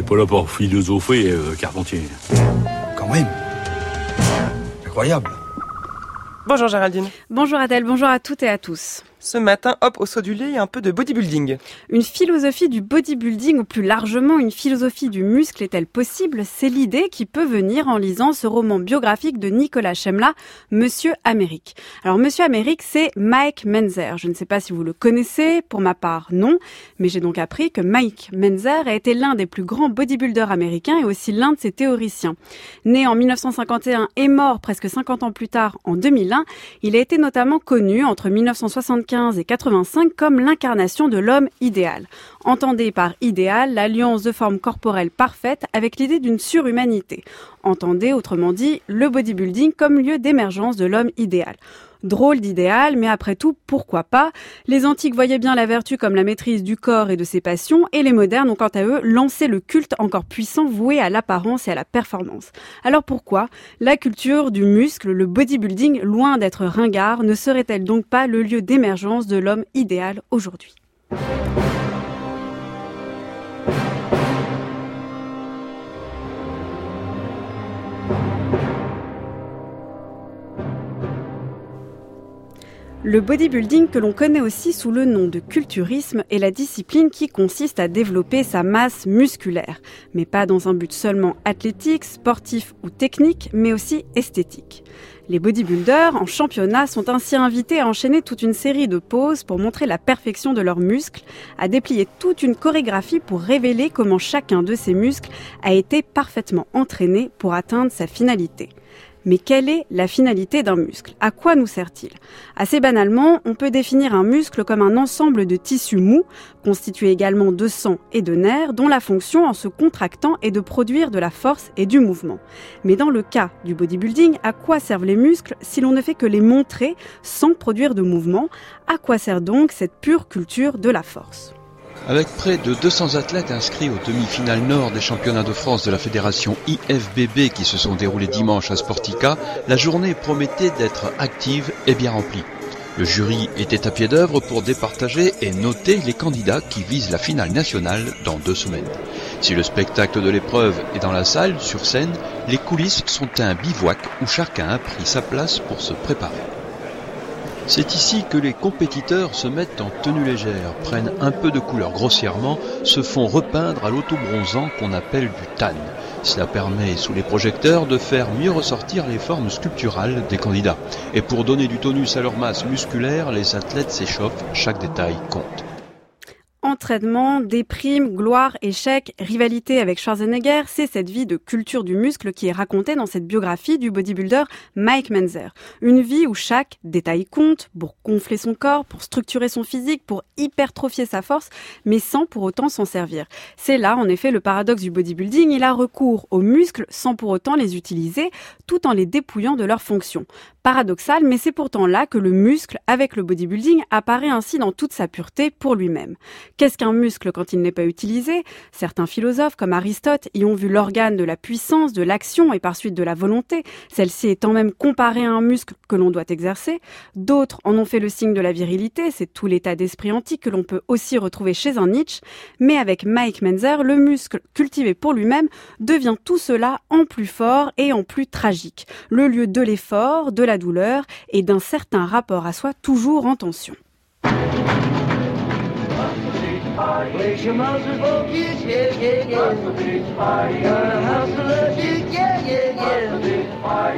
n'est pas là pour philosopher, euh, Carpentier. Quand même. Incroyable. Bonjour Géraldine. Bonjour Adèle, bonjour à toutes et à tous. Ce matin, hop, au saut du a un peu de bodybuilding. Une philosophie du bodybuilding ou plus largement une philosophie du muscle est-elle possible? C'est l'idée qui peut venir en lisant ce roman biographique de Nicolas Chemla, Monsieur Amérique. Alors Monsieur Amérique, c'est Mike Menzer. Je ne sais pas si vous le connaissez, pour ma part non, mais j'ai donc appris que Mike Menzer a été l'un des plus grands bodybuilders américains et aussi l'un de ses théoriciens. Né en 1951 et mort presque 50 ans plus tard en 2001, il a été notamment connu entre 1975 et 85 comme l'incarnation de l'homme idéal. Entendez par idéal l'alliance de forme corporelle parfaite avec l'idée d'une surhumanité. Entendez autrement dit le bodybuilding comme lieu d'émergence de l'homme idéal. Drôle d'idéal, mais après tout, pourquoi pas? Les antiques voyaient bien la vertu comme la maîtrise du corps et de ses passions, et les modernes ont quant à eux lancé le culte encore puissant voué à l'apparence et à la performance. Alors pourquoi? La culture du muscle, le bodybuilding, loin d'être ringard, ne serait-elle donc pas le lieu d'émergence de l'homme idéal aujourd'hui? Le bodybuilding, que l'on connaît aussi sous le nom de culturisme, est la discipline qui consiste à développer sa masse musculaire, mais pas dans un but seulement athlétique, sportif ou technique, mais aussi esthétique. Les bodybuilders en championnat sont ainsi invités à enchaîner toute une série de poses pour montrer la perfection de leurs muscles, à déplier toute une chorégraphie pour révéler comment chacun de ces muscles a été parfaitement entraîné pour atteindre sa finalité. Mais quelle est la finalité d'un muscle? À quoi nous sert-il? Assez banalement, on peut définir un muscle comme un ensemble de tissus mous, constitué également de sang et de nerfs, dont la fonction en se contractant est de produire de la force et du mouvement. Mais dans le cas du bodybuilding, à quoi servent les muscles si l'on ne fait que les montrer sans produire de mouvement? À quoi sert donc cette pure culture de la force? Avec près de 200 athlètes inscrits aux demi-finales nord des championnats de France de la fédération IFBB qui se sont déroulés dimanche à Sportica, la journée promettait d'être active et bien remplie. Le jury était à pied d'œuvre pour départager et noter les candidats qui visent la finale nationale dans deux semaines. Si le spectacle de l'épreuve est dans la salle, sur scène, les coulisses sont un bivouac où chacun a pris sa place pour se préparer. C'est ici que les compétiteurs se mettent en tenue légère, prennent un peu de couleur grossièrement, se font repeindre à l'autobronzant qu'on appelle du tan. Cela permet, sous les projecteurs, de faire mieux ressortir les formes sculpturales des candidats. Et pour donner du tonus à leur masse musculaire, les athlètes s'échauffent, chaque détail compte entraînement, déprime, gloire, échec, rivalité avec Schwarzenegger, c'est cette vie de culture du muscle qui est racontée dans cette biographie du bodybuilder Mike Menzer. Une vie où chaque détail compte pour gonfler son corps, pour structurer son physique, pour hypertrophier sa force, mais sans pour autant s'en servir. C'est là, en effet, le paradoxe du bodybuilding. Il a recours aux muscles sans pour autant les utiliser, tout en les dépouillant de leurs fonctions. Paradoxal, mais c'est pourtant là que le muscle, avec le bodybuilding, apparaît ainsi dans toute sa pureté pour lui-même. Qu'est-ce qu'un muscle quand il n'est pas utilisé? Certains philosophes, comme Aristote, y ont vu l'organe de la puissance, de l'action et par suite de la volonté, celle-ci étant même comparée à un muscle que l'on doit exercer. D'autres en ont fait le signe de la virilité, c'est tout l'état d'esprit antique que l'on peut aussi retrouver chez un Nietzsche. Mais avec Mike Menzer, le muscle cultivé pour lui-même devient tout cela en plus fort et en plus tragique. Le lieu de l'effort, de la douleur et d'un certain rapport à soi toujours en tension. fire. Place your monsters, focus, yeah, the big house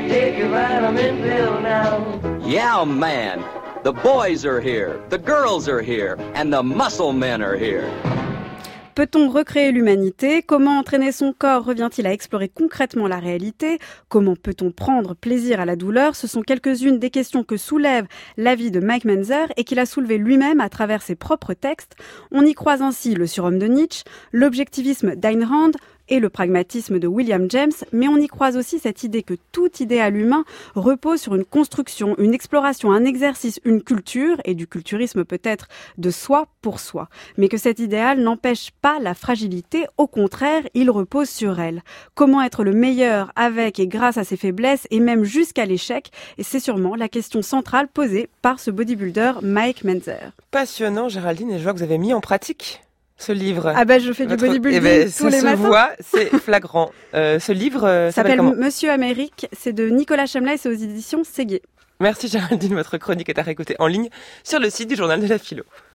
Take I'm in Bill now. Yeah, man. The boys are here, the girls are here, and the muscle men are here. Peut-on recréer l'humanité? Comment entraîner son corps? Revient-il à explorer concrètement la réalité? Comment peut-on prendre plaisir à la douleur? Ce sont quelques-unes des questions que soulève la vie de Mike Menzer et qu'il a soulevé lui-même à travers ses propres textes. On y croise ainsi le surhomme de Nietzsche, l'objectivisme d'Ayn Rand, et le pragmatisme de William James, mais on y croise aussi cette idée que tout idéal humain repose sur une construction, une exploration, un exercice, une culture, et du culturisme peut-être de soi pour soi, mais que cet idéal n'empêche pas la fragilité, au contraire, il repose sur elle. Comment être le meilleur avec et grâce à ses faiblesses, et même jusqu'à l'échec, et c'est sûrement la question centrale posée par ce bodybuilder Mike Menzer. Passionnant Géraldine, et je vois que vous avez mis en pratique ce livre Ah bah je fais du bodybuilding Eh ben, tous ça les se matins. voit, c'est flagrant. Euh, ce livre euh, s'appelle Monsieur Amérique, c'est de Nicolas Chemla et c'est aux éditions Séguier. Merci Géraldine, votre chronique est à réécouter en ligne sur le site du journal de la philo.